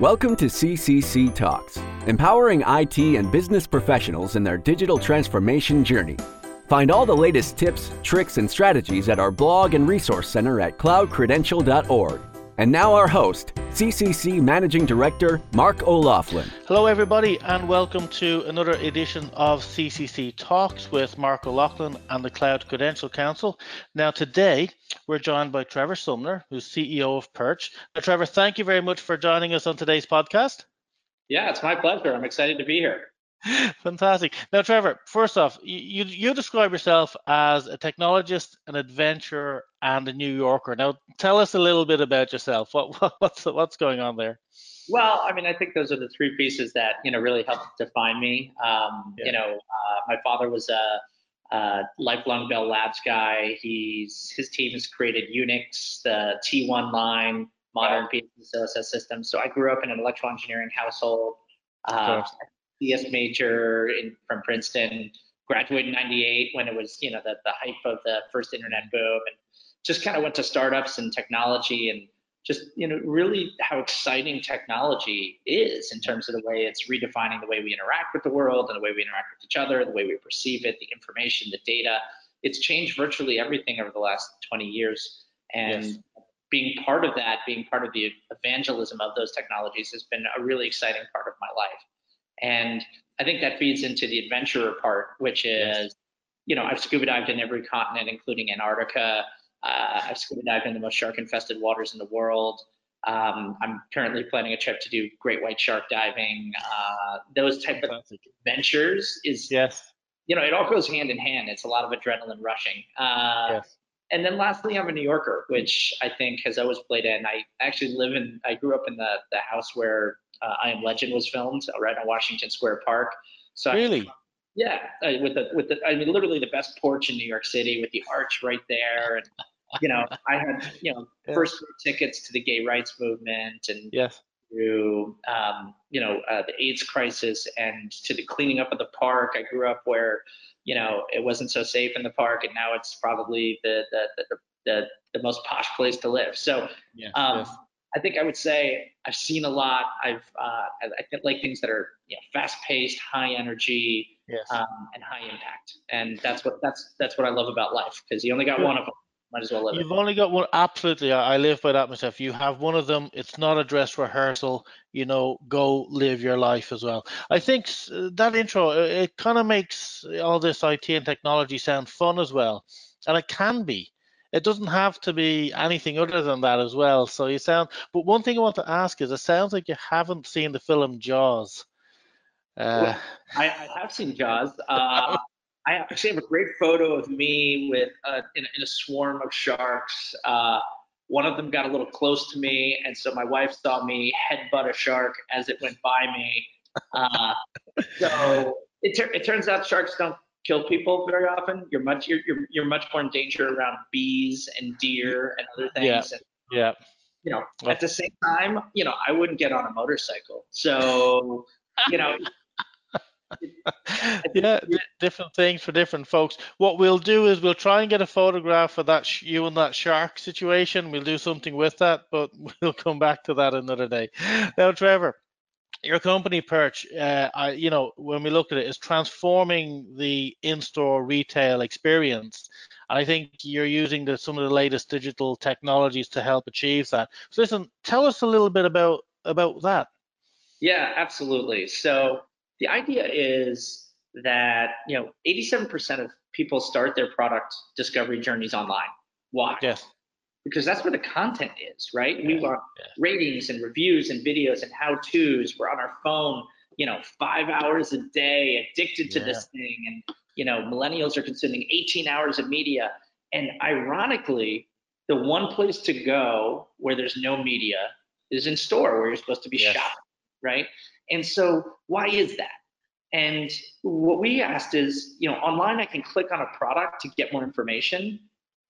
Welcome to CCC Talks, empowering IT and business professionals in their digital transformation journey. Find all the latest tips, tricks, and strategies at our blog and resource center at cloudcredential.org. And now, our host, CCC Managing Director Mark O'Loughlin. Hello, everybody, and welcome to another edition of CCC Talks with Mark O'Loughlin and the Cloud Credential Council. Now, today we're joined by Trevor Sumner, who's CEO of Perch. Now, Trevor, thank you very much for joining us on today's podcast. Yeah, it's my pleasure. I'm excited to be here. Fantastic. Now, Trevor, first off, you, you describe yourself as a technologist, an adventurer, and a New Yorker. Now, tell us a little bit about yourself. What, what what's what's going on there? Well, I mean, I think those are the three pieces that you know really help define me. Um, yeah. You know, uh, my father was a, a, lifelong Bell Labs guy. He's his team has created Unix, the T1 line, modern yeah. OSS systems. So I grew up in an electrical engineering household. Uh, CS major in, from Princeton. Graduated in '98 when it was, you know, the, the hype of the first internet boom, and just kind of went to startups and technology and just you know really how exciting technology is in terms of the way it's redefining the way we interact with the world and the way we interact with each other the way we perceive it the information the data it's changed virtually everything over the last 20 years and yes. being part of that being part of the evangelism of those technologies has been a really exciting part of my life and I think that feeds into the adventurer part, which is, you know, I've scuba dived in every continent, including Antarctica. Uh, I've scuba dived in the most shark infested waters in the world. Um, I'm currently planning a trip to do great white shark diving. Uh, those type of adventures is, yes. you know, it all goes hand in hand. It's a lot of adrenaline rushing. Uh, yes. And then lastly, I'm a New Yorker, which I think has always played in. I actually live in, I grew up in the, the house where uh, I Am Legend was filmed uh, right on Washington Square Park. So really, I, yeah, uh, with the with the I mean literally the best porch in New York City with the arch right there, and you know I had you know yeah. first tickets to the gay rights movement and yes. through um, you know uh, the AIDS crisis and to the cleaning up of the park. I grew up where you know it wasn't so safe in the park, and now it's probably the the the, the, the most posh place to live. So yeah, um, yes. I think I would say I've seen a lot. I've uh, I, like things that are you know, fast-paced, high energy, yes. um, and high impact. And that's what that's that's what I love about life because you only got one of them. Might as well live You've it. only got one. Absolutely, I live by that myself. You have one of them. It's not a dress rehearsal. You know, go live your life as well. I think that intro it kind of makes all this IT and technology sound fun as well, and it can be it doesn't have to be anything other than that as well. So you sound. But one thing I want to ask is, it sounds like you haven't seen the film Jaws. Uh, well, I, I, have seen Jaws. Uh, I actually have a great photo of me with uh, in, in, a swarm of sharks. Uh, one of them got a little close to me, and so my wife saw me headbutt a shark as it went by me. Uh, so it, it turns out sharks don't kill people very often. You're much you're, you're, you're much more in danger around bees and deer and other things. Yeah. And, yeah. You know, at the same time, you know, I wouldn't get on a motorcycle. So, you know. yeah, different things for different folks. What we'll do is we'll try and get a photograph of that sh- you and that shark situation. We'll do something with that, but we'll come back to that another day. Now, Trevor, your company Perch uh, I, you know when we look at it is transforming the in-store retail experience. And i think you're using the, some of the latest digital technologies to help achieve that. So listen tell us a little bit about about that. Yeah absolutely. So the idea is that you know 87% of people start their product discovery journeys online. Why? Yes because that's where the content is, right? Yeah, we want yeah. ratings and reviews and videos and how to's. We're on our phone, you know, five hours a day, addicted to yeah. this thing. And, you know, millennials are consuming 18 hours of media. And ironically, the one place to go where there's no media is in store where you're supposed to be yes. shopping, right? And so, why is that? And what we asked is, you know, online I can click on a product to get more information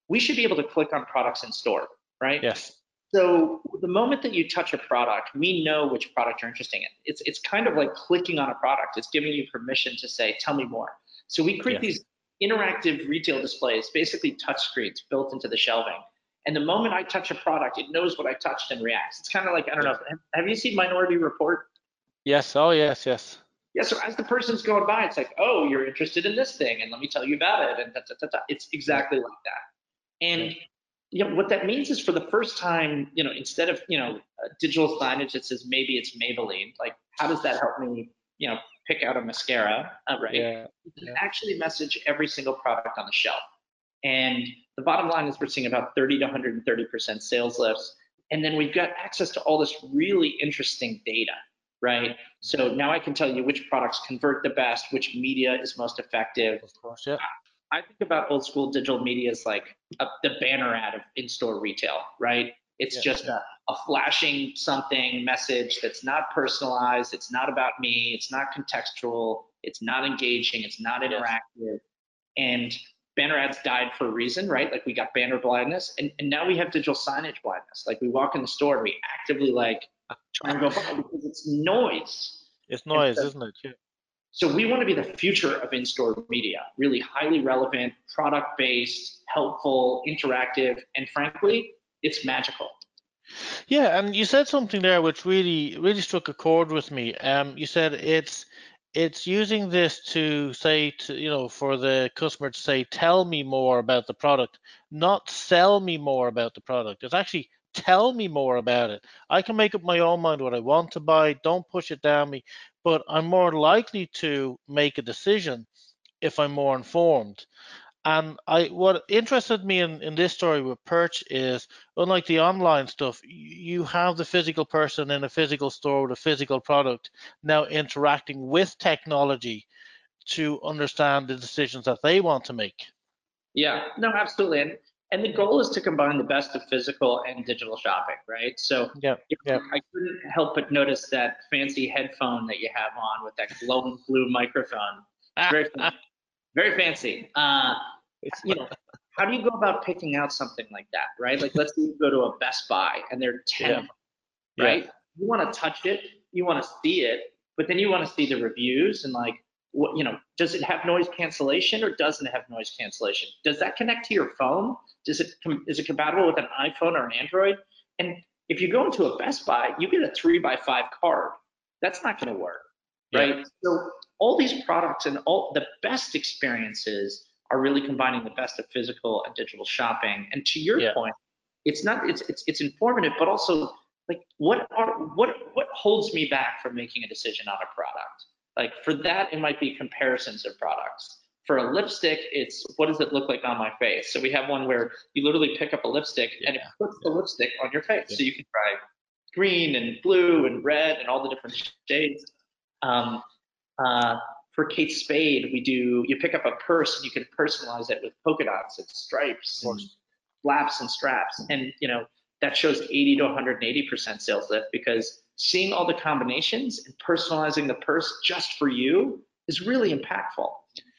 we should be able to click on products in store, right? Yes. So the moment that you touch a product, we know which product you're interested in. It's it's kind of like clicking on a product. It's giving you permission to say, tell me more. So we create these interactive retail displays, basically touch screens built into the shelving. And the moment I touch a product, it knows what I touched and reacts. It's kind of like I don't know. Have you seen Minority Report? Yes. Oh yes. Yes. Yeah. So as the person's going by, it's like, oh, you're interested in this thing, and let me tell you about it, and da, da, da. it's exactly like that. And you know what that means is for the first time, you know, instead of you know digital signage that says maybe it's Maybelline, like how does that help me, you know, pick out a mascara, uh, right? Yeah. You can actually message every single product on the shelf. And the bottom line is we're seeing about 30 to 130% sales lifts. And then we've got access to all this really interesting data, right? So now I can tell you which products convert the best, which media is most effective. Of course. Yeah. I think about old school digital media as like a, the banner ad of in-store retail, right? It's just a, a flashing something message that's not personalized. It's not about me. It's not contextual. It's not engaging. It's not Yes. interactive. And banner ads died for a reason, right? Like we got banner blindness, and, and now we have digital signage blindness. Like we walk in the store and we actively like try and go by because it's noise. It's noise, so- isn't it? Yeah. So we want to be the future of in-store media, really highly relevant, product-based, helpful, interactive, and frankly, it's magical. Yeah, and you said something there which really really struck a chord with me. Um, you said it's it's using this to say to you know for the customer to say tell me more about the product, not sell me more about the product. It's actually tell me more about it. I can make up my own mind what I want to buy. Don't push it down me, but I'm more likely to make a decision if I'm more informed. And I what interested me in, in this story with Perch is unlike the online stuff, you have the physical person in a physical store with a physical product now interacting with technology to understand the decisions that they want to make. Yeah, no, absolutely. And, and the goal is to combine the best of physical and digital shopping, right? So Yeah, yeah. I couldn't help but notice that fancy headphone that you have on with that glowing blue microphone. Very, very fancy. Uh, It's- you know, how do you go about picking out something like that, right? Like, let's say you go to a Best Buy and there are 10 Yeah. of them, right? You want to touch it, you want to see it, but then you want to see the reviews and like, you know, does it have noise cancellation or doesn't it have noise cancellation? Does that connect to your phone? Does it, is it compatible with an iPhone or an Android? And if you go into a Best Buy, you get a three by five card. That's not going to work, Yeah. right? So all these products and all the best experiences are really combining the best of physical and digital shopping. And to your Yeah. point, it's not it's it's it's informative, but also like what are what what holds me back from making a decision on a product? Like for that, it might be comparisons of products. For a lipstick, it's what does it look like on my face? So we have one where you literally pick up a lipstick and it Yeah. puts the lipstick on your face. Yeah. So you can try green and blue and red and all the different shades. Um, uh, for Kate Spade, we do, you pick up a purse and you can personalize it with polka dots and stripes and flaps and straps. And, you know, that shows 80 to 180% sales lift because seeing all the combinations and personalizing the purse just for you is really impactful.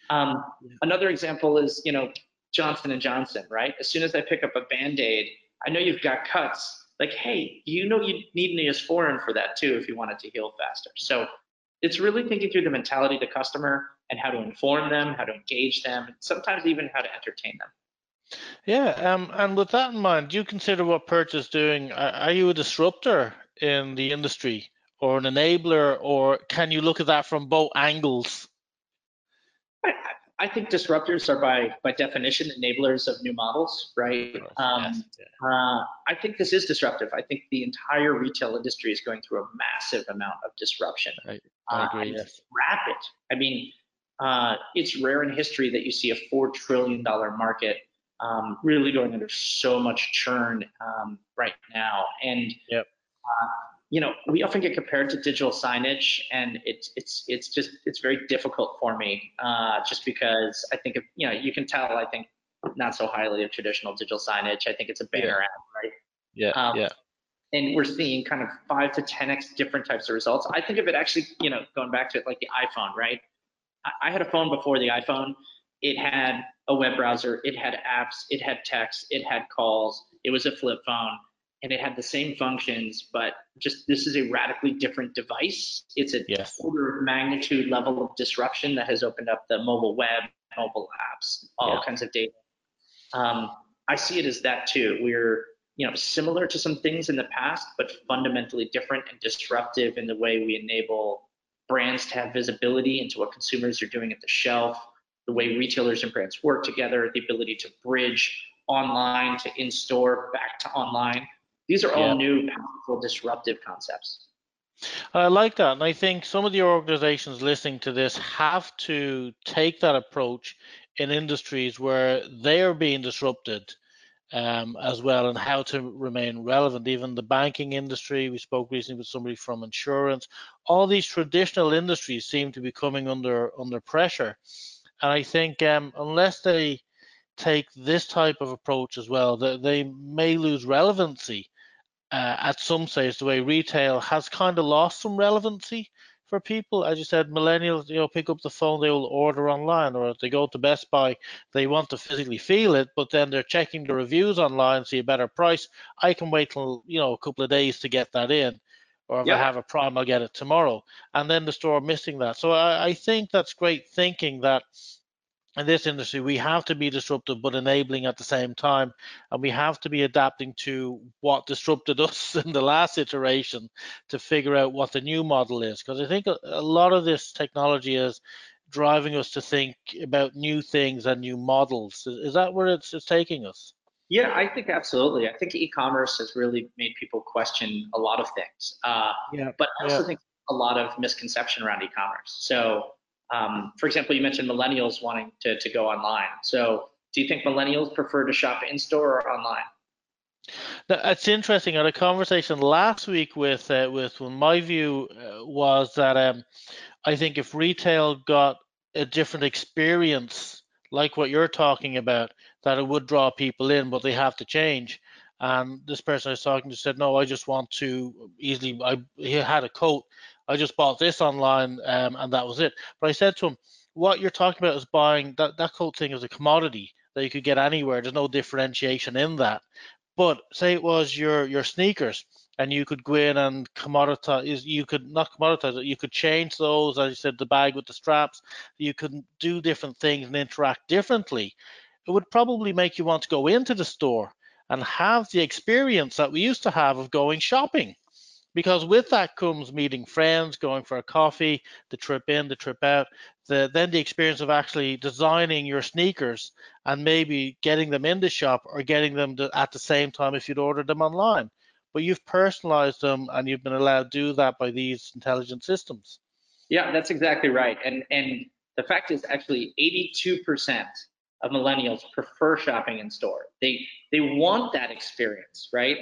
Um, Another example is, you know, Johnson and Johnson, right? As soon as I pick up a Band-Aid, I know you've got cuts. Like, hey, you know you need Neosporin for that too if you want it to heal faster. So it's really thinking through the mentality of the customer and how to inform them, how to engage them, and sometimes even how to entertain them. Yeah, um, and with that in mind, do you consider what Perch is doing? Are, are you a disruptor in the industry or an enabler, or can you look at that from both angles? I, I think disruptors are by by definition enablers of new models, right? Um, Yes. uh, I think this is disruptive. I think the entire retail industry is going through a massive amount of disruption. I, Uh, I agree. and Yes. rapid. I mean, uh, it's rare in history that you see a four trillion dollar market um, really going under so much churn um, right now. And Yep. Uh, you know, we often get compared to digital signage, and it's it's it's just it's very difficult for me, uh, just because I think of, you know you can tell I think not so highly of traditional digital signage. I think it's a banner ad, right? Yeah. um, yeah. and we're seeing kind of five to 10x different types of results. I think of it actually, you know, going back to it like the iPhone, right? I, I had a phone before the iPhone. It had a web browser, it had apps, it had text, it had calls, it was a flip phone, and it had the same functions, but just this is a radically different device. It's a Yes. order of magnitude level of disruption that has opened up the mobile web, mobile apps, all Yeah. kinds of data. Um, I see it as that too. We're you know similar to some things in the past, but fundamentally different and disruptive in the way we enable brands to have visibility into what consumers are doing at the shelf, the way retailers and brands work together, the ability to bridge online to in-store back to online. These are all yeah. new, powerful, disruptive concepts. I like that. And I think some of the organizations listening to this have to take that approach in industries where they are being disrupted um, as well and how to remain relevant. Even the banking industry, we spoke recently with somebody from insurance. All these traditional industries seem to be coming under under pressure, and I think um, unless they take this type of approach as well, that they may lose relevancy uh, at some stage. The way retail has kind of lost some relevancy for people. As you said, millennials, you know, pick up the phone, they will order online, or if they go to Best Buy, they want to physically feel it, but then they're checking the reviews online, see a better price. I can wait till you know a couple of days to get that in, or if I have a problem, I'll get it tomorrow, and then the store missing that. So I, I think that's great thinking that in this industry, we have to be disruptive but enabling at the same time, and we have to be adapting to what disrupted us in the last iteration to figure out what the new model is. Because I think a, lot of this technology is driving us to think about new things and new models. Is, is that where it's, it's taking us? Yeah, I think absolutely. I think e-commerce has really made people question a lot of things. Uh, yeah, but I also yeah. think a lot of misconception around e-commerce. So um, for example, you mentioned millennials wanting to, to go online. So do you think millennials prefer to shop in store or online? It's interesting. I had a conversation last week with uh, with my view uh, was that um, I think if retail got a different experience, like what you're talking about, that it would draw people in, but they have to change. And this person I was talking to said, no, I just want to easily. I he had a coat I just bought this online um, and that was it. But I said to him, what you're talking about is buying that, that coat thing is a commodity that you could get anywhere. There's no differentiation in that. But say it was your your sneakers and you could go in and commoditize you could not commoditize it, you could change those, as you said, the bag with the straps, you could do different things and interact differently. It would probably make you want to go into the store and have the experience that we used to have of going shopping because with that comes meeting friends, going for a coffee, the trip in, the trip out, the, then the experience of actually designing your sneakers and maybe getting them in the shop or getting them to, at the same time if you'd ordered them online. But you've personalized them and you've been allowed to do that by these intelligent systems. Yeah, that's exactly right. And and the fact is actually 82% of millennials prefer shopping in store. They they want that experience, right?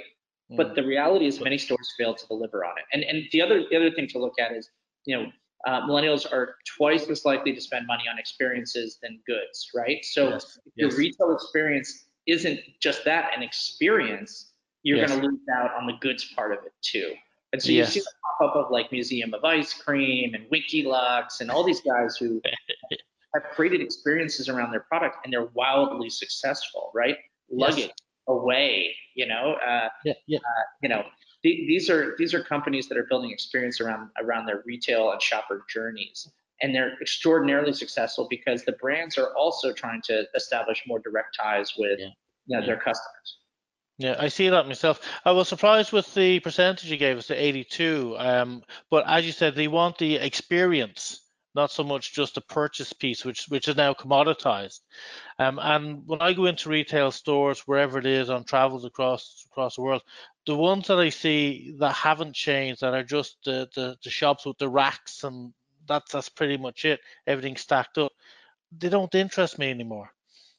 But mm. the reality is many stores fail to deliver on it. And and the other the other thing to look at is, you know, uh, millennials are twice as likely to spend money on experiences than goods, right? So yes. if yes. your retail experience isn't just that, an experience, you're yes. going to lose out on the goods part of it too. And so you see the pop up of like Museum of Ice Cream and Winky Lux and all these guys who have created experiences around their product and they're wildly successful, right? Luggage, away you know uh, yeah, yeah. Uh, you know th- these are these are companies that are building experience around around their retail and shopper journeys and they're extraordinarily successful because the brands are also trying to establish more direct ties with yeah. You know, their customers yeah, I see that myself. I was surprised with the percentage you gave us, the 82. Um, but as you said, they want the experience not so much just a purchase piece, which which is now commoditized. Um, and when I go into retail stores, wherever it is on travels across across the world, the ones that I see that haven't changed that are just the, the, the shops with the racks and that's that's pretty much it. Everything stacked up. They don't interest me anymore.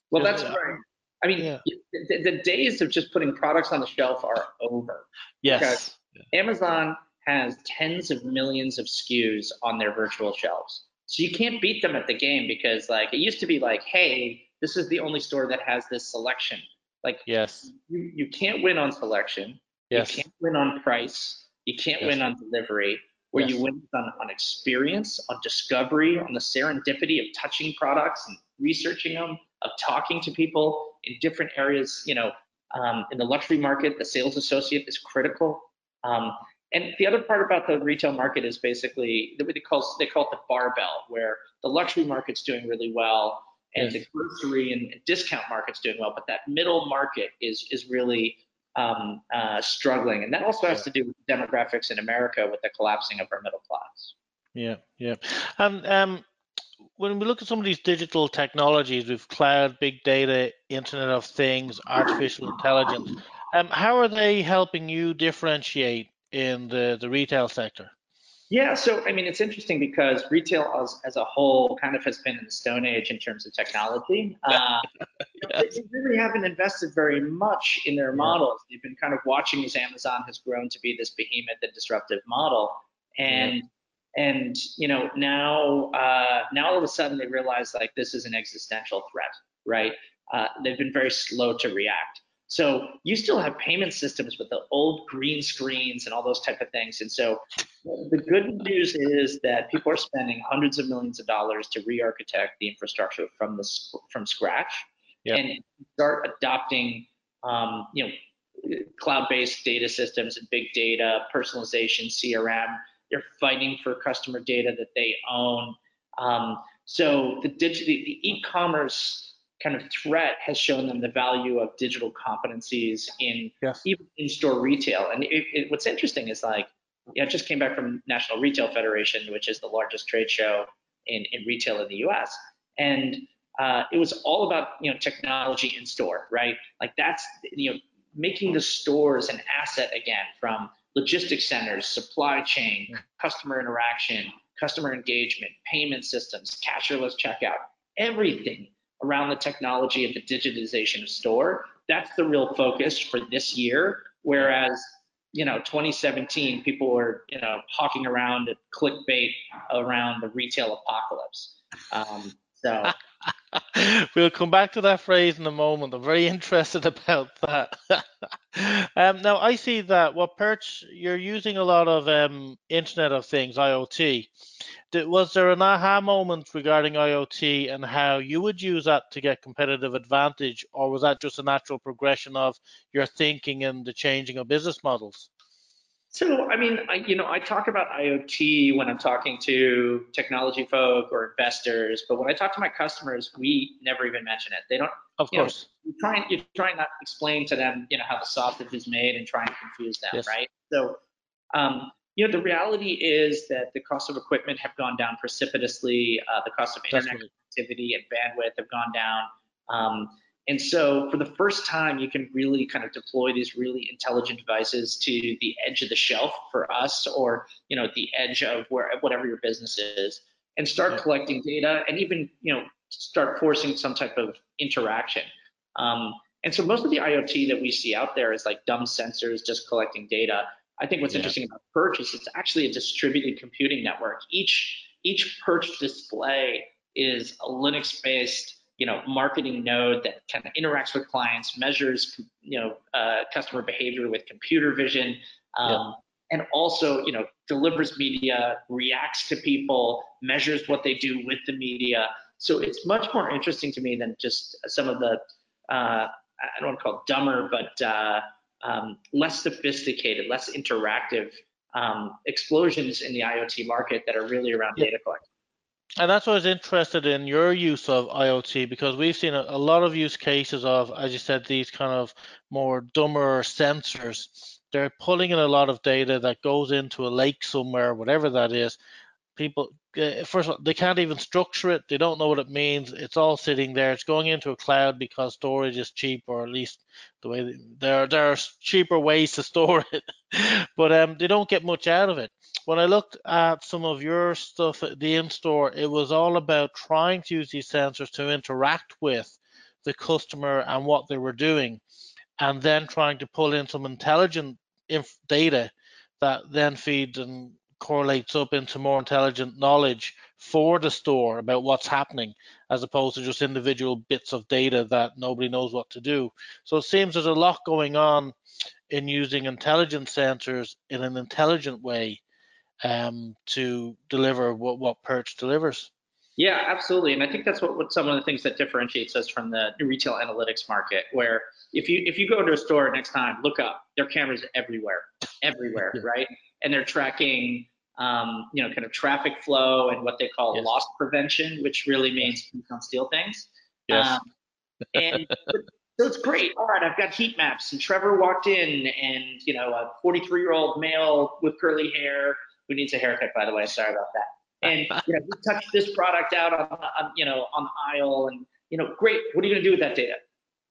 Well, that's right. I mean, yeah. the, the, days of just putting products on the shelf are over. Yes. Amazon has tens of millions of SKUs on their virtual shelves. So you can't beat them at the game because like it used to be like, hey, this is the only store that has this selection. Like yes, you, you can't win on selection. Yes. You can't win on price. You can't yes. win on delivery. Where yes. you win on, on experience, on discovery, on the serendipity of touching products and researching them, of talking to people in different areas. You know, um, in the luxury market, the sales associate is critical. Um, and the other part about the retail market is basically they call they call it the barbell, where the luxury market's doing really well and yes. the grocery and discount market's doing well, but that middle market is is really um, uh, struggling, and that also has to do with demographics in America with the collapsing of our middle class. Yeah, yeah, and um, when we look at some of these digital technologies with cloud, big data, Internet of Things, artificial intelligence, um, how are they helping you differentiate in the, the retail sector? Yeah, so I mean, it's interesting because retail as, as a whole kind of has been in the stone age in terms of technology. Uh, yes. They really haven't invested very much in their models. They've been kind of watching as Amazon has grown to be this behemoth and disruptive model, and yeah and you know now uh, now all of a sudden they realize like this is an existential threat right uh, they've been very slow to react so you still have payment systems with the old green screens and all those type of things and so the good news is that people are spending hundreds of millions of dollars to re-architect the infrastructure from the from scratch yep. and start adopting um, you know cloud-based data systems and big data personalization crm they're fighting for customer data that they own. Um, so the digital, the e-commerce kind of threat has shown them the value of digital competencies in yes. even in-store retail. And it, it, what's interesting is like, you know, I just came back from National Retail Federation, which is the largest trade show in, in retail in the U.S. And uh, it was all about you know technology in store, right? Like that's you know making the stores an asset again from logistics centers, supply chain, customer interaction, customer engagement, payment systems, cashierless checkout, everything around the technology of the digitization of store. That's the real focus for this year. Whereas, you know, 2017, people were, you know, hawking around at clickbait around the retail apocalypse. Um, so we'll come back to that phrase in a moment. I'm very interested about that. um, now, I see that what Perch, you're using a lot of um, Internet of Things, IoT. Was there an aha moment regarding IoT and how you would use that to get competitive advantage, or was that just a natural progression of your thinking and the changing of business models? So, I mean, I, you know, I talk about IoT when I'm talking to technology folk or investors, but when I talk to my customers, we never even mention it. They don't. Of course. Know, you try and you try and not explain to them, you know, how the sausage is made and try and confuse them, yes. right? So, um, you know, the reality is that the cost of equipment have gone down precipitously. Uh, the cost of internet connectivity and bandwidth have gone down. Um, and so for the first time, you can really kind of deploy these really intelligent devices to the edge of the shelf for us or, you know, the edge of where whatever your business is and start yeah. collecting data and even, you know, start forcing some type of interaction. Um, and so most of the IoT that we see out there is like dumb sensors just collecting data. I think what's yeah. interesting about Perch is it's actually a distributed computing network. Each each Perch display is a Linux-based you know marketing node that kind of interacts with clients, measures you know uh, customer behavior with computer vision, um, and also you know delivers media, reacts to people, measures what they do with the media. So it's much more interesting to me than just some of the uh, I don't want to call it dumber, but uh, um, less sophisticated, less interactive um, explosions in the IoT market that are really around data collection. And that's why I was interested in your use of IoT because we've seen a, a, lot of use cases of, as you said, these kind of more dumber sensors. They're pulling in a lot of data that goes into a lake somewhere, whatever that is. People, uh, first of all, they can't even structure it. They don't know what it means. It's all sitting there. It's going into a cloud because storage is cheap, or at least the way they, there there are cheaper ways to store it. but um, they don't get much out of it when I looked at some of your stuff at the in-store, it was all about trying to use these sensors to interact with the customer and what they were doing, and then trying to pull in some intelligent data that then feeds and correlates up into more intelligent knowledge for the store about what's happening as opposed to just individual bits of data that nobody knows what to do. So it seems there's a lot going on in using intelligent sensors in an intelligent way um, to deliver what, what Perch delivers. Yeah, absolutely. And I think that's what, what some of the things that differentiates us from the retail analytics market, where if you if you go to a store next time, look up, there are cameras everywhere, everywhere, yeah. right? And they're tracking um, you know, kind of traffic flow and what they call yes. loss prevention, which really means you don't steal things. Yes. Um, and so it's great. All right, I've got heat maps. And Trevor walked in, and you know, a 43 year old male with curly hair who needs a haircut, by the way. Sorry about that. And you know, he touched this product out on, on you know on the aisle, and you know, great. What are you going to do with that data?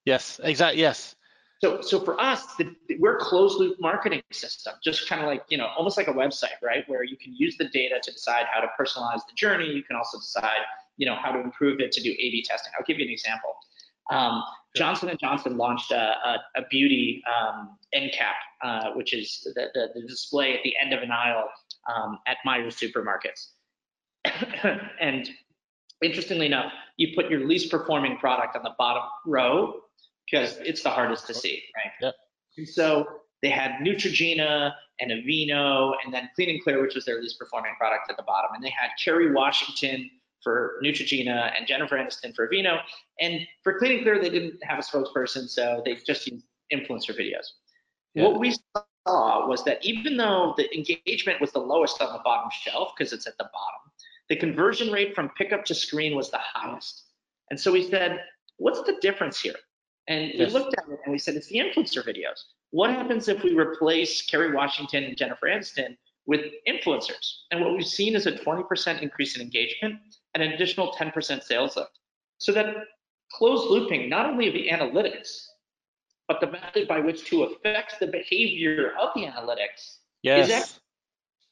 Yes, exactly. Yes. So, so for us, the, we're a closed loop marketing system, just kind of like, you know, almost like a website, right? Where you can use the data to decide how to personalize the journey. You can also decide, you know, how to improve it to do A/B testing. I'll give you an example. Um, Johnson and Johnson launched a, a, a beauty um, end cap, uh, which is the, the, the, display at the end of an aisle um, at Meijer supermarkets. and interestingly enough, you put your least performing product on the bottom row because it's the hardest to see, right? Yep. And so they had Neutrogena and Aveeno, and then Clean and Clear, which was their least performing product at the bottom. And they had Kerry Washington for Neutrogena and Jennifer Aniston for Aveeno. And for Clean and Clear, they didn't have a spokesperson, so they just used influencer videos. Yeah. What we saw was that even though the engagement was the lowest on the bottom shelf because it's at the bottom, the conversion rate from pickup to screen was the highest. And so we said, what's the difference here? And yes. we looked at it and we said, it's the influencer videos. What happens if we replace Kerry Washington and Jennifer Aniston with influencers? And what we've seen is a 20% increase in engagement and an additional 10% sales lift. So that closed looping, not only of the analytics, but the method by which to affect the behavior of the analytics yes. is excellent,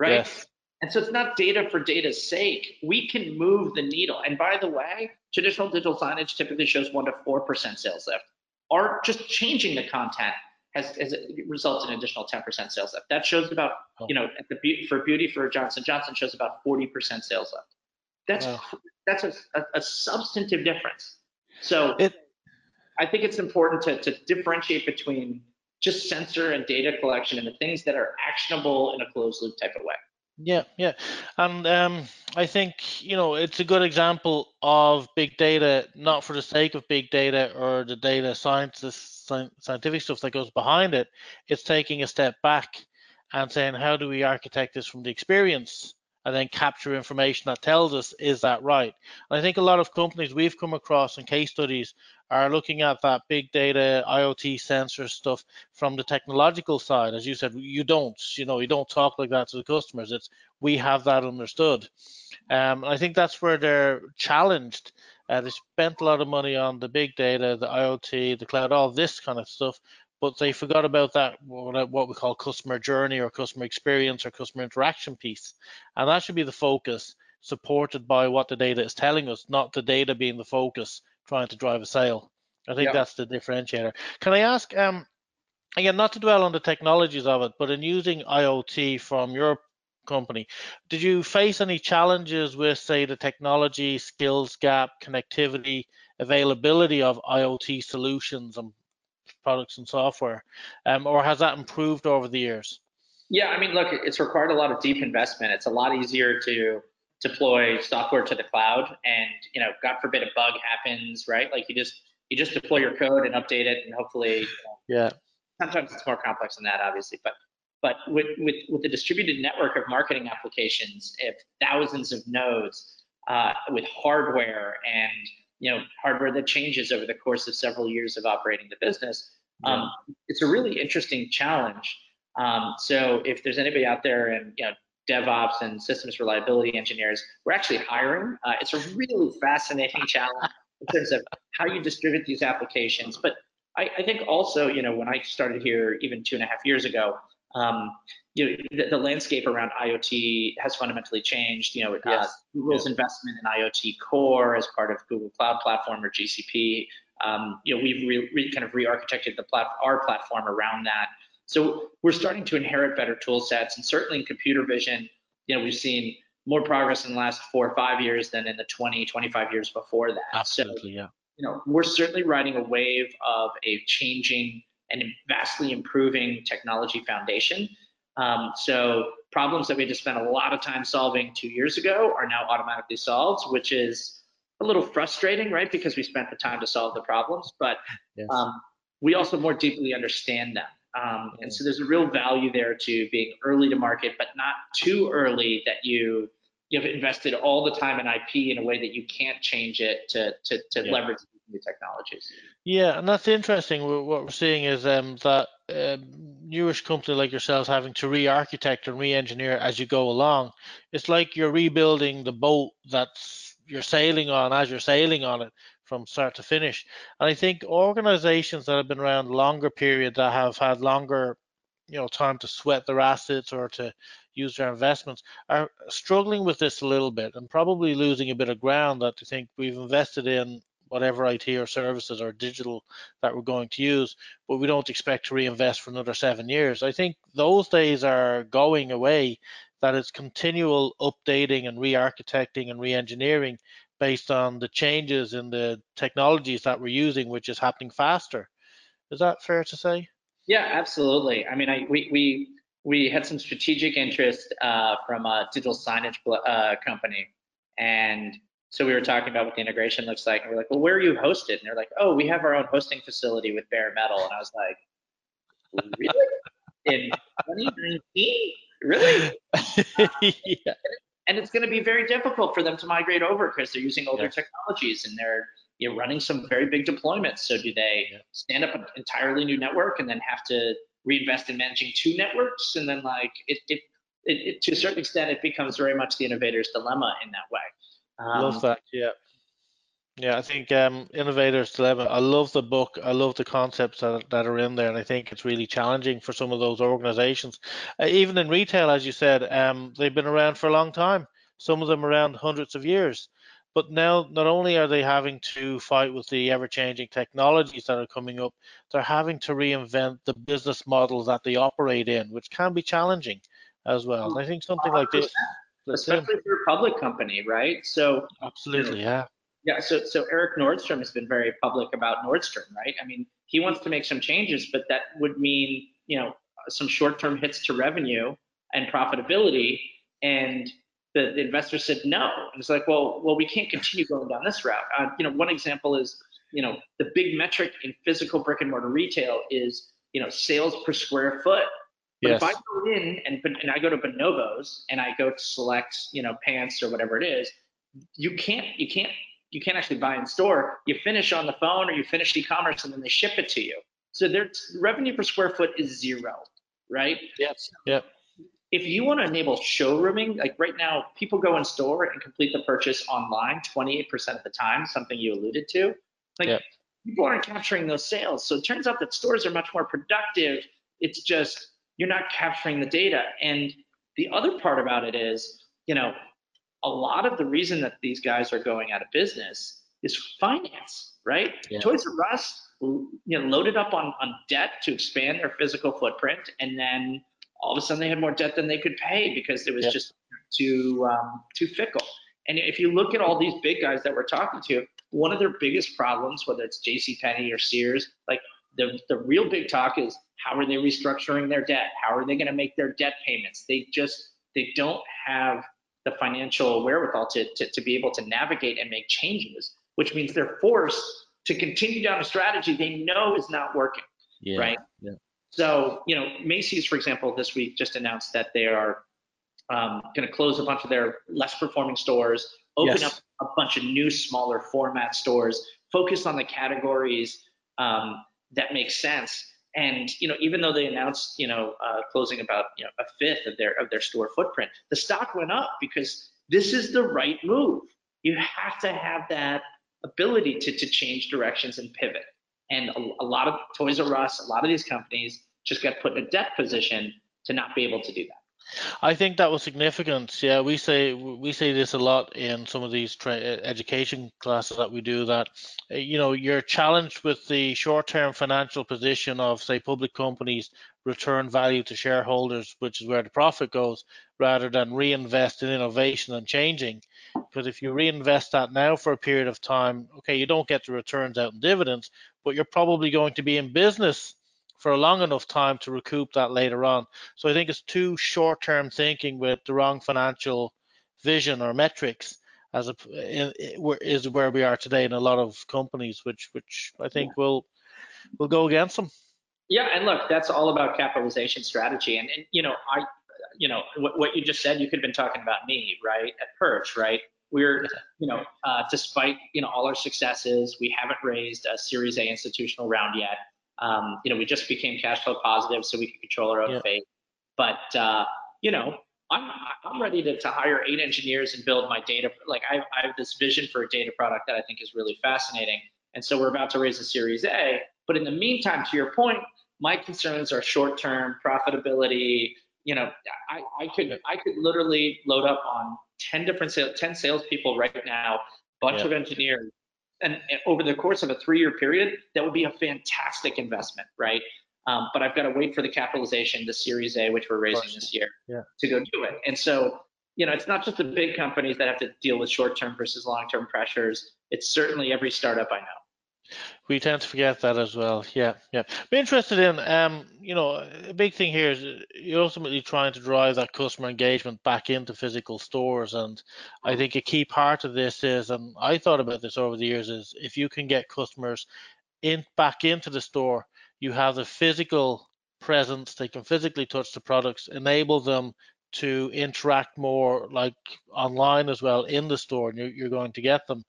right? Yes. And so it's not data for data's sake. We can move the needle. And by the way, traditional digital signage typically shows one to four percent sales lift are just changing the content has, has results in additional 10% sales lift. That shows about, oh. you know, the, for beauty for Johnson Johnson shows about 40% sales lift. That's wow. that's a, a, a, substantive difference. So it, I think it's important to, to differentiate between just sensor and data collection and the things that are actionable in a closed loop type of way. Yeah, yeah, and um, I think you know it's a good example of big data, not for the sake of big data or the data scientists, scientific stuff that goes behind it. It's taking a step back and saying, how do we architect this from the experience and then capture information that tells us is that right? And I think a lot of companies we've come across in case studies are looking at that big data IoT sensor stuff from the technological side. As you said, you don't, you know, you don't talk like that to the customers. It's we have that understood. Um, I think that's where they're challenged. Uh, they spent a lot of money on the big data, the IoT, the cloud, all this kind of stuff, but they forgot about that what we call customer journey or customer experience or customer interaction piece, and that should be the focus, supported by what the data is telling us, not the data being the focus trying to drive a sale. I think yeah. that's the differentiator. Can I ask, um, again, not to dwell on the technologies of it, but in using IoT from your company, did you face any challenges with, say, the technology, skills gap, connectivity, availability of IoT solutions and products and software, um, or has that improved over the years? Yeah, I mean, look, it's required a lot of deep investment. It's a lot easier to deploy software to the cloud and you know god forbid a bug happens right? Like you just you just deploy your code and update it and hopefully you know, yeah. sometimes it's more complex than that obviously but but with, with with the distributed network of marketing applications if thousands of nodes uh, with hardware and you know hardware that changes over the course of several years of operating the business um, it's a really interesting challenge. Um, so if there's anybody out there and you know DevOps and systems reliability engineers. We're actually hiring. Uh, it's a really fascinating challenge in terms of how you distribute these applications. But I, I, think also, you know, when I started here even two and a half years ago, um, you know, the, the, landscape around IoT has fundamentally changed. You know, uh, yes. uh, Google's investment in IoT Core as part of Google Cloud Platform or GCP. Um, you know, we've re, re, kind of re-architected the plat- our platform around that. So we're starting to inherit better tool sets, and certainly in computer vision, you know, we've seen more progress in the last four or five years than in the 20, 25 years before that. Absolutely, so, yeah. You know, we're certainly riding a wave of a changing and vastly improving technology foundation. Um, so problems that we just spent a lot of time solving two years ago are now automatically solved, which is a little frustrating, right? Because we spent the time to solve the problems, but yes. um, we also more deeply understand them. Um, and so there's a real value there to being early to market, but not too early that you you've invested all the time in IP in a way that you can't change it to to, to yeah. leverage new technologies. Yeah, and that's interesting. What we're seeing is um, that um, newish company like yourselves having to re-architect and re-engineer as you go along. It's like you're rebuilding the boat that's you're sailing on as you're sailing on it from start to finish. And I think organizations that have been around longer period that have had longer, you know, time to sweat their assets or to use their investments are struggling with this a little bit and probably losing a bit of ground that they think we've invested in whatever IT or services or digital that we're going to use, but we don't expect to reinvest for another seven years. I think those days are going away, that it's continual updating and re-architecting and re-engineering based on the changes in the technologies that we're using, which is happening faster. Is that fair to say? Yeah, absolutely. I mean, I, we, we, we had some strategic interest uh, from a digital signage uh, company. And so we were talking about what the integration looks like. And we're like, well, where are you hosted? And they're like, oh, we have our own hosting facility with bare metal. And I was like, really? In 2019? Really? yeah and it's going to be very difficult for them to migrate over because they're using older yes. technologies and they're you know, running some very big deployments. So do they yeah. stand up an entirely new network and then have to reinvest in managing two networks? And then like it, it, it, it to a certain extent, it becomes very much the innovator's dilemma in that way. Um, Love that. Yeah. Yeah, I think um, Innovators Dilemma. I love the book. I love the concepts that, that are in there, and I think it's really challenging for some of those organizations. Uh, even in retail, as you said, um, they've been around for a long time. Some of them around hundreds of years. But now, not only are they having to fight with the ever-changing technologies that are coming up, they're having to reinvent the business model that they operate in, which can be challenging as well. And I think something like this, especially for a public company, right? So absolutely, yeah yeah, so so Erik Nordstrom has been very public about Nordstrom, right? I mean, he wants to make some changes, but that would mean, you know, some short-term hits to revenue and profitability. And the, the investor said no. And it's like, well, well, we can't continue going down this route. Uh, you know, one example is, you know, the big metric in physical brick and mortar retail is, you know, sales per square foot. But yes. if I go in and, and I go to Bonobos and I go to select, you know, pants or whatever it is, you can't you can't you can't actually buy in store. You finish on the phone or you finish e-commerce and then they ship it to you. So their revenue per square foot is zero, right? Yes. Yep. If you want to enable showrooming, like right now, people go in store and complete the purchase online 28% of the time, something you alluded to. Like yep. people aren't capturing those sales. So it turns out that stores are much more productive. It's just you're not capturing the data. And the other part about it is, you know, a lot of the reason that these guys are going out of business is finance, right? Yeah. Toys R Us, you know, loaded up on, on debt to expand their physical footprint, and then all of a sudden they had more debt than they could pay because it was yeah. just too um, too fickle. And if you look at all these big guys that we're talking to, one of their biggest problems, whether it's J.C. Penney or Sears, like the the real big talk is how are they restructuring their debt? How are they going to make their debt payments? They just they don't have the financial wherewithal to, to, to be able to navigate and make changes, which means they're forced to continue down a strategy they know is not working. Yeah, right. Yeah. So, you know, Macy's, for example, this week just announced that they are um, going to close a bunch of their less performing stores, open yes. up a bunch of new, smaller format stores, focus on the categories um, that make sense. And you know, even though they announced, you know, uh, closing about you know a fifth of their of their store footprint, the stock went up because this is the right move. You have to have that ability to to change directions and pivot. And a, a lot of Toys R Us, a lot of these companies just got put in a debt position to not be able to do that. I think that was significant. Yeah, we say we say this a lot in some of these tra- education classes that we do. That eh, you know you're challenged with the short-term financial position of say public companies return value to shareholders, which is where the profit goes, rather than reinvest in innovation and changing. Because if you reinvest that now for a period of time, okay, you don't get the returns out in dividends, but you're probably going to be in business for a long enough time to recoup that later on. So I think it's too short-term thinking with the wrong financial vision or metrics as a, is where we are today in a lot of companies, which which I think yeah. will will go against them. Yeah, and look, that's all about capitalization strategy, and, and you know, I, you know, what, what you just said, you could have been talking about me, right, at Perch, right? we're, you know, uh, despite you know all our successes, we haven't raised a Series A institutional round yet. Um, you know, we just became cash flow positive, so we can control our own yeah. fate. But uh, you know, I'm I'm ready to, to hire eight engineers and build my data. Like I, I have this vision for a data product that I think is really fascinating. And so we're about to raise a Series A. But in the meantime, to your point, my concerns are short-term profitability. You know, I, I could I could literally load up on 10 different sales, 10 salespeople right now, bunch yeah. of engineers, and, over the course of a three-year period, that would be a fantastic investment, right? Um, but I've got to wait for the capitalization, the Series A, which we're raising this year, yeah. to go do it. And so, you know, it's not just the big companies that have to deal with short-term versus long-term pressures. It's certainly every startup I know. We tend to forget that as well. Yeah, yeah. Be interested in, um, you know, a big thing here is you're ultimately trying to drive that customer engagement back into physical stores, and I think a key part of this is, and I thought about this over the years, is if you can get customers in back into the store, you have the physical presence, they can physically touch the products, enable them to interact more like online as well in the store and you're, you're going to get them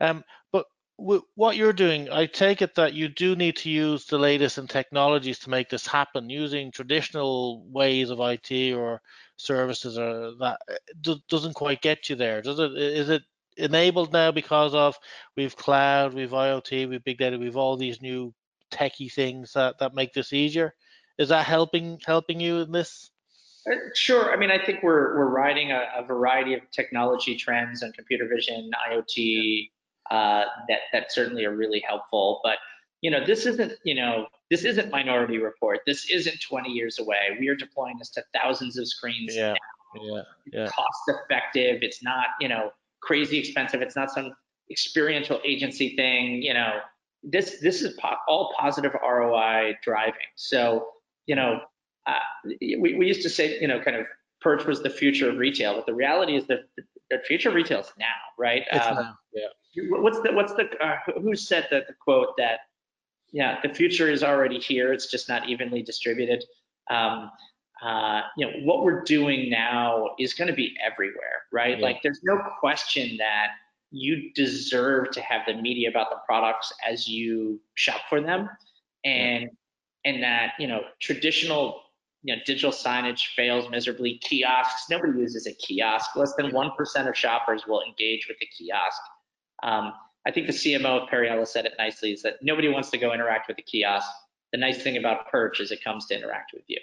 um, but what you're doing, I take it that you do need to use the latest in technologies to make this happen. Using traditional ways of IT or services or that doesn't quite get you there, does it? Is it enabled now because of we've cloud, we've IoT, we've big data, we've all these new techie things that that make this easier? Is that helping helping you in this? Uh, sure. I mean, I think we're we're riding a, a variety of technology trends and computer vision, IoT uh, that that certainly are really helpful. But you know, this isn't you know this isn't Minority Report. This isn't 20 years away. We are deploying this to thousands of screens yeah. now. Yeah, yeah. Cost effective. It's not you know crazy expensive. It's not some experiential agency thing. You know, this this is po- all positive ROI driving. So you know, uh, we we used to say you know kind of Perch was the future of retail, but the reality is that the future of retail is now, right? It's um, now. Yeah what's the what's the uh, who said that the quote that yeah the future is already here it's just not evenly distributed? Um, uh, you know what we're doing now is going to be everywhere right? Yeah. like there's no question that you deserve to have the media about the products as you shop for them. And yeah. and that you know traditional you know digital signage fails miserably kiosks nobody uses a kiosk. Less than 1% of shoppers will engage with the kiosk um, I think the CMO of Perry Ellis said it nicely is that nobody wants to go interact with the kiosk. The nice thing about Perch is it comes to interact with you.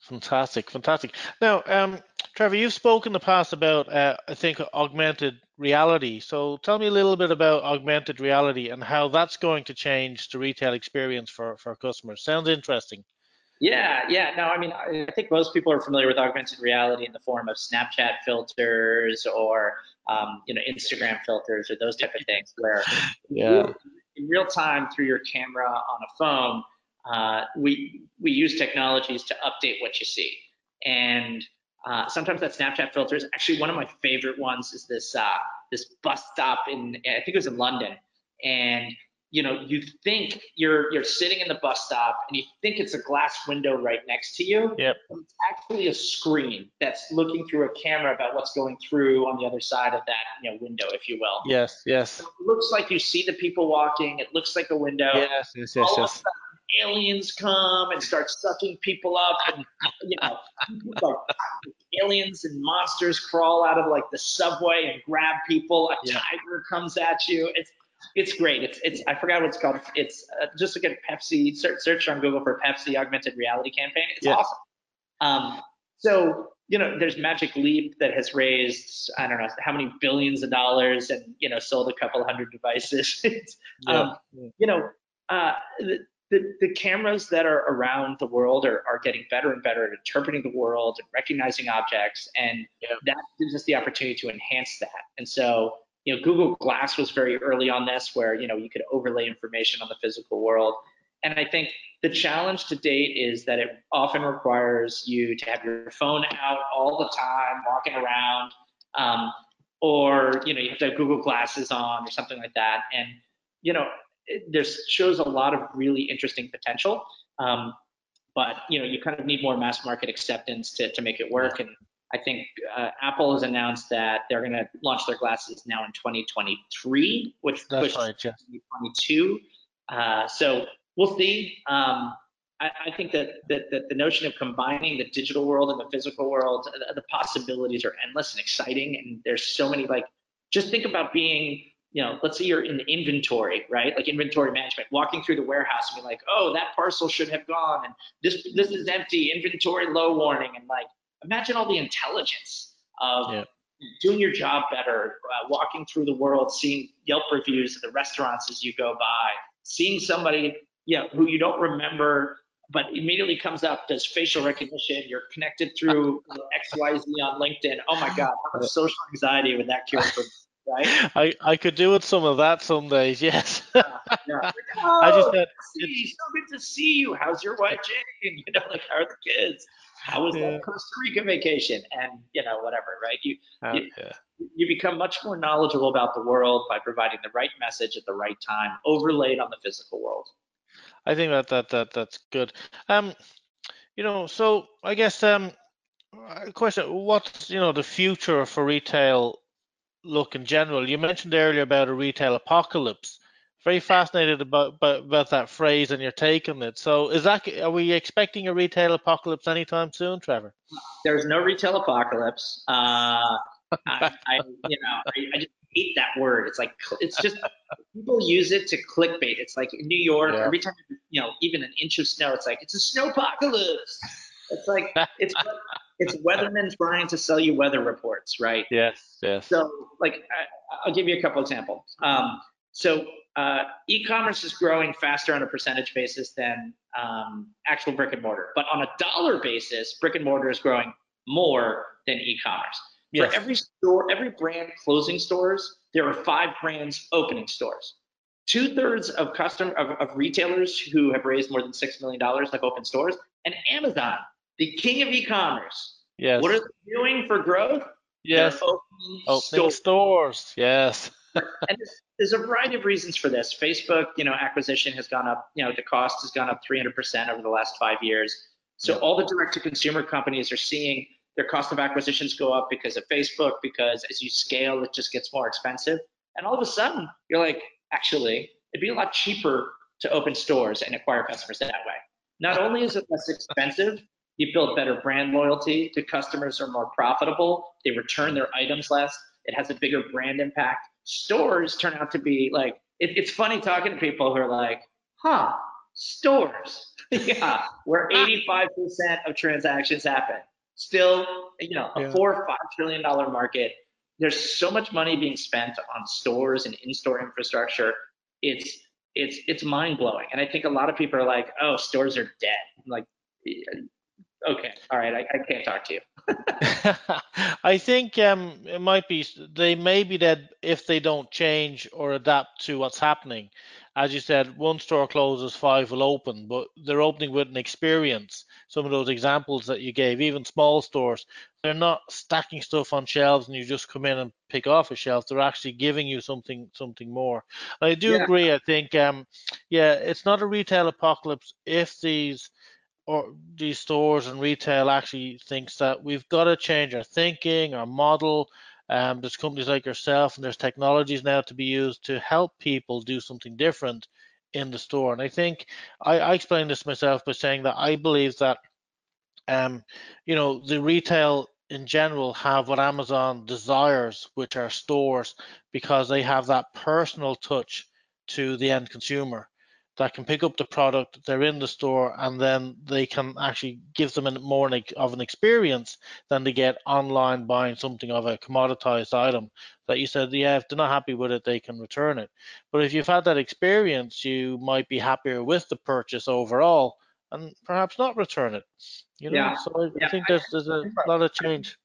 Fantastic, fantastic. Now, um, Trevor, you've spoken in the past about, uh, I think, augmented reality. So tell me a little bit about augmented reality and how that's going to change the retail experience for, for customers. Sounds interesting. Yeah, yeah. No, I mean, I think most people are familiar with augmented reality in the form of Snapchat filters or um, you know Instagram filters or those type of things, where yeah. in real time through your camera on a phone, uh, we we use technologies to update what you see, and uh, sometimes that Snapchat filters. Actually, one of my favorite ones is this uh, this bus stop in I think it was in London, and you know, you think you're you're sitting in the bus stop and you think it's a glass window right next to you. Yep. It's actually a screen that's looking through a camera about what's going through on the other side of that you know window, if you will. Yes, yes. So it looks like you see the people walking. It looks like a window. Yes, yes, yes, All yes. Of a sudden, aliens come and start sucking people up, and you know, like aliens and monsters crawl out of like the subway and grab people. A yeah. tiger comes at you. It's it's great. It's it's I forgot what it's called. It's uh, just look at Pepsi. Search search on Google for Pepsi augmented reality campaign. It's yeah. awesome. Um, so you know, there's Magic Leap that has raised I don't know how many billions of dollars and you know sold a couple hundred devices. yeah. um, you know, uh, the, the, the cameras that are around the world are, are getting better and better at interpreting the world and recognizing objects, and yeah. that gives us the opportunity to enhance that. And so you know, Google Glass was very early on this, where you know you could overlay information on the physical world. And I think the challenge to date is that it often requires you to have your phone out all the time, walking around, um, or you know you have to have Google Glasses on or something like that. And you know, there shows a lot of really interesting potential. Um, but you know, you kind of need more mass market acceptance to to make it work. And I think uh, Apple has announced that they're going to launch their glasses now in 2023, which That's pushes right, yeah. 2022. Uh, so we'll see. Um, I, I, think that, that, that the notion of combining the digital world and the physical world, the, the possibilities are endless and exciting. And there's so many like, just think about being you know, let's say you're in inventory, right? Like inventory management, walking through the warehouse and be like, oh, that parcel should have gone, and this this is empty, inventory low warning, and like imagine all the intelligence of yeah. doing your job better, uh, walking through the world, seeing Yelp reviews of the restaurants as you go by, seeing somebody, you know, who you don't remember but immediately comes up, does facial recognition. You're connected through XYZ on LinkedIn. Oh my God, how much social anxiety would that cure for right? I, I could do with some of that some days, yes. yeah, yeah. Oh, I just said, it's so good to see you. How's your wife Jane? You know, like how are the kids? How was yeah. that Costa Rica vacation? And you know, whatever, right? You, uh, you, yeah. you become much more knowledgeable about the world by providing the right message at the right time, overlaid on the physical world. I think that that that that's good. Um, you know, so I guess um, question: What's you know the future for retail look in general. You mentioned earlier about a retail apocalypse. Very fascinated about, about, about that phrase and your take on it. So, is that are we expecting a retail apocalypse anytime soon, Trevor? There's no retail apocalypse. Uh, I, I, you know, I, I, just hate that word. It's like it's just people use it to clickbait. It's like in New York, yeah. every time you know, even an inch of snow, it's like it's a snow apocalypse. It's like it's it's weathermen trying to sell you weather reports, right? Yes, yes. So, like, I, will give you a couple examples. Um, so, uh, e-commerce is growing faster on a percentage basis than um, actual brick and mortar, but on a dollar basis, brick and mortar is growing more than e-commerce. Yes. For every store, every brand closing stores, there are five brands opening stores. Two thirds of custom of, of retailers who have raised more than six million dollars have opened stores, and Amazon the king of e-commerce. Yes. What are they doing for growth? Yes. opening, opening stores. stores. Yes. And there's a variety of reasons for this. Facebook, you know, acquisition has gone up. You know, the cost has gone up 300% over the last five years. So yeah. all the direct-to-consumer companies are seeing their cost of acquisitions go up because of Facebook. Because as you scale, it just gets more expensive. And all of a sudden, you're like, actually, it'd be a lot cheaper to open stores and acquire customers that way. Not only is it less expensive, you build better brand loyalty. The customers are more profitable. They return their items less. It has a bigger brand impact. Stores turn out to be like, it, it's funny talking to people who are like, huh, stores. yeah, where ah. 85% of transactions happen. Still, you know, a yeah. four or five trillion dollar market. There's so much money being spent on stores and in-store infrastructure. It's it's it's mind blowing. And I think a lot of people are like, oh, stores are dead. like Okay. All right. I, I can't talk to you. I think um, it might be they may be dead if they don't change or adapt to what's happening. As you said, one store closes, five will open, but they're opening with an experience. Some of those examples that you gave, even small stores, they're not stacking stuff on shelves and you just come in and pick off a shelf. They're actually giving you something something more. I do yeah. agree. I think um, yeah, it's not a retail apocalypse if these or these stores and retail actually thinks that we've got to change our thinking, our model. Um, there's companies like yourself, and there's technologies now to be used to help people do something different in the store. And I think I, I explained this myself by saying that I believe that, um, you know, the retail in general have what Amazon desires, which are stores, because they have that personal touch to the end consumer that can pick up the product, they're in the store, and then they can actually give them a more of an experience than they get online buying something of a commoditized item that you said, yeah, if they're not happy with it, they can return it. But if you've had that experience, you might be happier with the purchase overall and perhaps not return it. You know, yeah. so I, yeah. I think there's, there's a lot of change.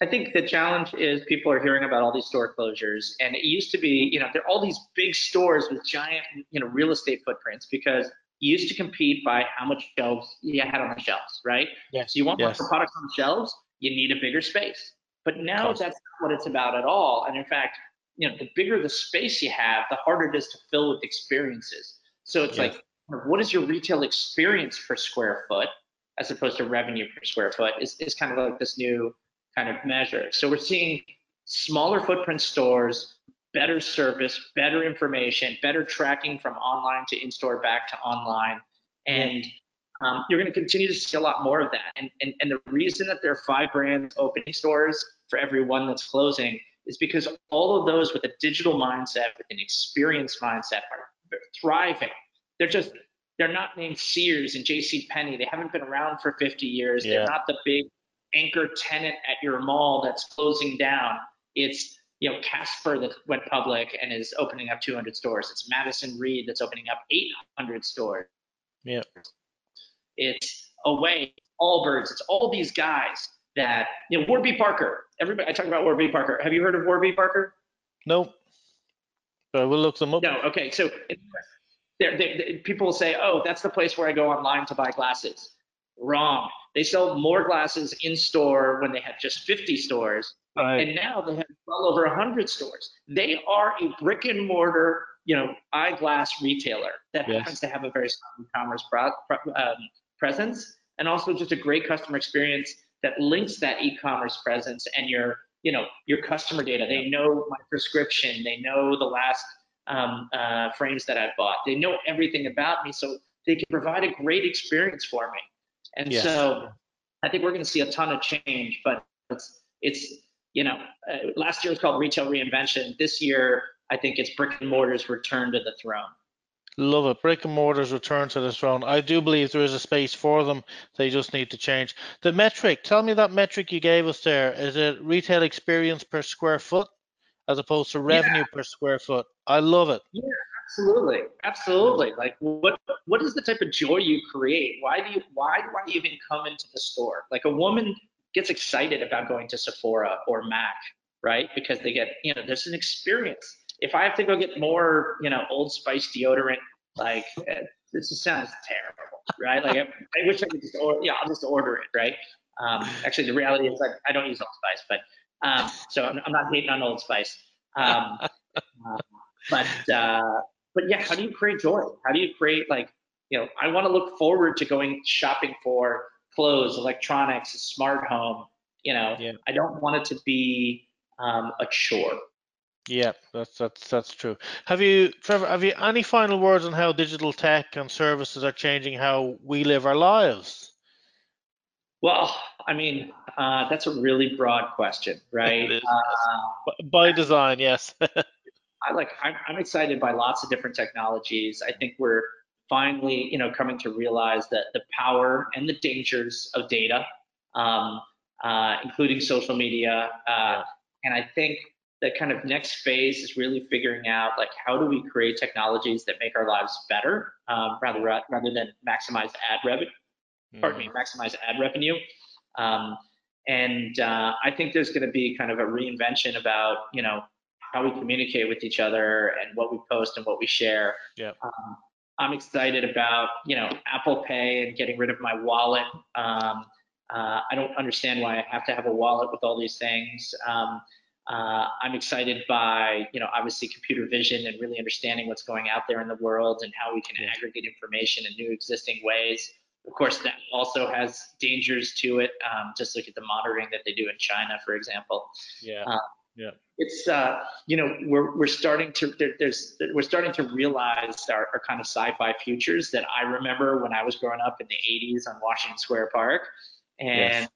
I think the challenge is people are hearing about all these store closures, and it used to be, you know, there are all these big stores with giant, you know, real estate footprints because you used to compete by how much shelves you had on the shelves, right? Yes. So you want yes. more products on the shelves, you need a bigger space. But now that's not what it's about at all. And in fact, you know, the bigger the space you have, the harder it is to fill with experiences. So it's yes. like, what is your retail experience per square foot, as opposed to revenue per square foot? Is is kind of like this new kind of measure. So we're seeing smaller footprint stores, better service, better information, better tracking from online to in-store back to online. And um, you're going to continue to see a lot more of that. And, and, and the reason that there are five brands opening stores for every one that's closing is because all of those with a digital mindset, with an experience mindset, are thriving. They're just they're not named Sears and J.C. Penney. They haven't been around for 50 years. Yeah. They're not the big anchor tenant at your mall that's closing down. It's you know Casper that went public and is opening up 200 stores. It's Madison Reed that's opening up 800 stores. Yeah. It's Away, Allbirds. It's all these guys that you know Warby Parker. Everybody, I talk about Warby Parker. Have you heard of Warby Parker? Nope. But we'll look them up. No. Okay. So they're, they, people will say, oh, that's the place where I go online to buy glasses. Wrong. They sell more glasses in store when they had just 50 stores. Right. And now they have well over 100 stores. They are a brick and mortar, you know, eyeglass retailer that yes. happens to have a very strong e-commerce pro, um, presence and also just a great customer experience that links that e-commerce presence and your, you know, your customer data. They know my prescription. They know the last um, uh, frames that I've bought. They know everything about me, so they can provide a great experience for me. And yes. so I think we're going to see a ton of change, but it's, it's you know, uh, last year was called retail reinvention. This year, I think it's brick and mortar's return to the throne. Love it. Brick and mortar's return to the throne. I do believe there is a space for them. They just need to change. The metric, tell me that metric you gave us there. Is it retail experience per square foot? as opposed to revenue yeah. per square foot. I love it. Yeah, absolutely, absolutely. Like, what what is the type of joy you create? Why do you why do I even come into the store? Like, a woman gets excited about going to Sephora or Mac, right? Because they get you know there's an experience. If I have to go get more, you know, Old Spice deodorant, like eh, this sounds terrible, right? Like, I, I wish I could just order. Yeah, I'll just order it, right? Um, actually, the reality is like I don't use Old Spice, but um, so I'm, I'm, not hating on Old Spice. Um, uh, but uh, but yeah, how do you create joy? How do you create like you know? I want to look forward to going shopping for clothes, electronics, a smart home. You know, yeah. I don't want it to be um, a chore. Yeah, that's that's that's true. Have you, Trevor? Have you any final words on how digital tech and services are changing how we live our lives? Well, I mean, uh, that's a really broad question, right? Uh, by design, yes. I like. I'm, I'm excited by lots of different technologies. I think we're finally, you know, coming to realize that the power and the dangers of data, um, uh, including social media, uh, and I think the kind of next phase is really figuring out like how do we create technologies that make our lives better, um, rather rather than maximize ad revenue pardon me, mm. maximize ad revenue. Um, and uh, I think there's going to be kind of a reinvention about, you know, how we communicate with each other and what we post and what we share. Yeah. Um, I'm excited about, you know, Apple Pay and getting rid of my wallet. Um, uh, I don't understand why I have to have a wallet with all these things. Um, uh, I'm excited by, you know, obviously computer vision and really understanding what's going out there in the world and how we can yeah. aggregate information in new existing ways. Of course, that also has dangers to it. Um, just look at the monitoring that they do in China, for example. Yeah. Um, yeah. It's uh, you know we're we're starting to there, there's we're starting to realize our, our kind of sci-fi futures that I remember when I was growing up in the 80s on Washington Square Park, and yes.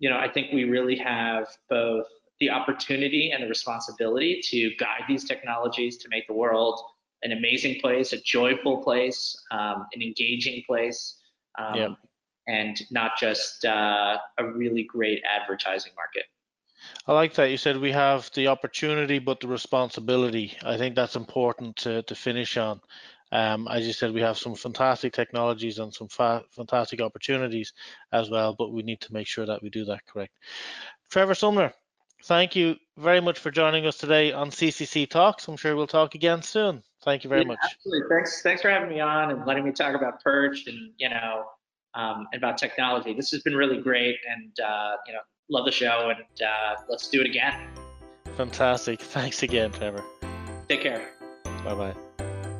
you know I think we really have both the opportunity and the responsibility to guide these technologies to make the world an amazing place, a joyful place, um, an engaging place um, yep. and not just uh, a really great advertising market. I like that you said we have the opportunity but the responsibility. I think that's important to, to finish on. Um, as you said, we have some fantastic technologies and some fa- fantastic opportunities as well, but we need to make sure that we do that correct. Trevor Sumner, thank you very much for joining us today on CCC Talks. I'm sure we'll talk again soon. Thank you very yeah, much. Absolutely. Thanks. Thanks for having me on and letting me talk about Perch and you know um, about technology. This has been really great, and uh, you know love the show, and uh, let's do it again. Fantastic. Thanks again, Trevor. Take care. Bye bye.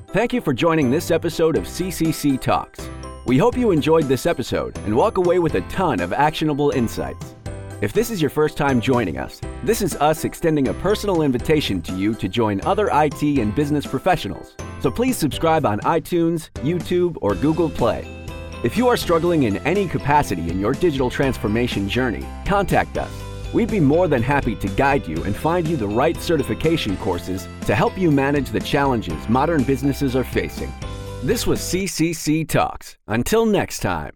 Thank you for joining this episode of CCC Talks. We hope you enjoyed this episode and walk away with a ton of actionable insights. If this is your first time joining us, this is us extending a personal invitation to you to join other IT and business professionals. So please subscribe on iTunes, YouTube, or Google Play. If you are struggling in any capacity in your digital transformation journey, contact us. We'd be more than happy to guide you and find you the right certification courses to help you manage the challenges modern businesses are facing. This was CCC Talks. Until next time.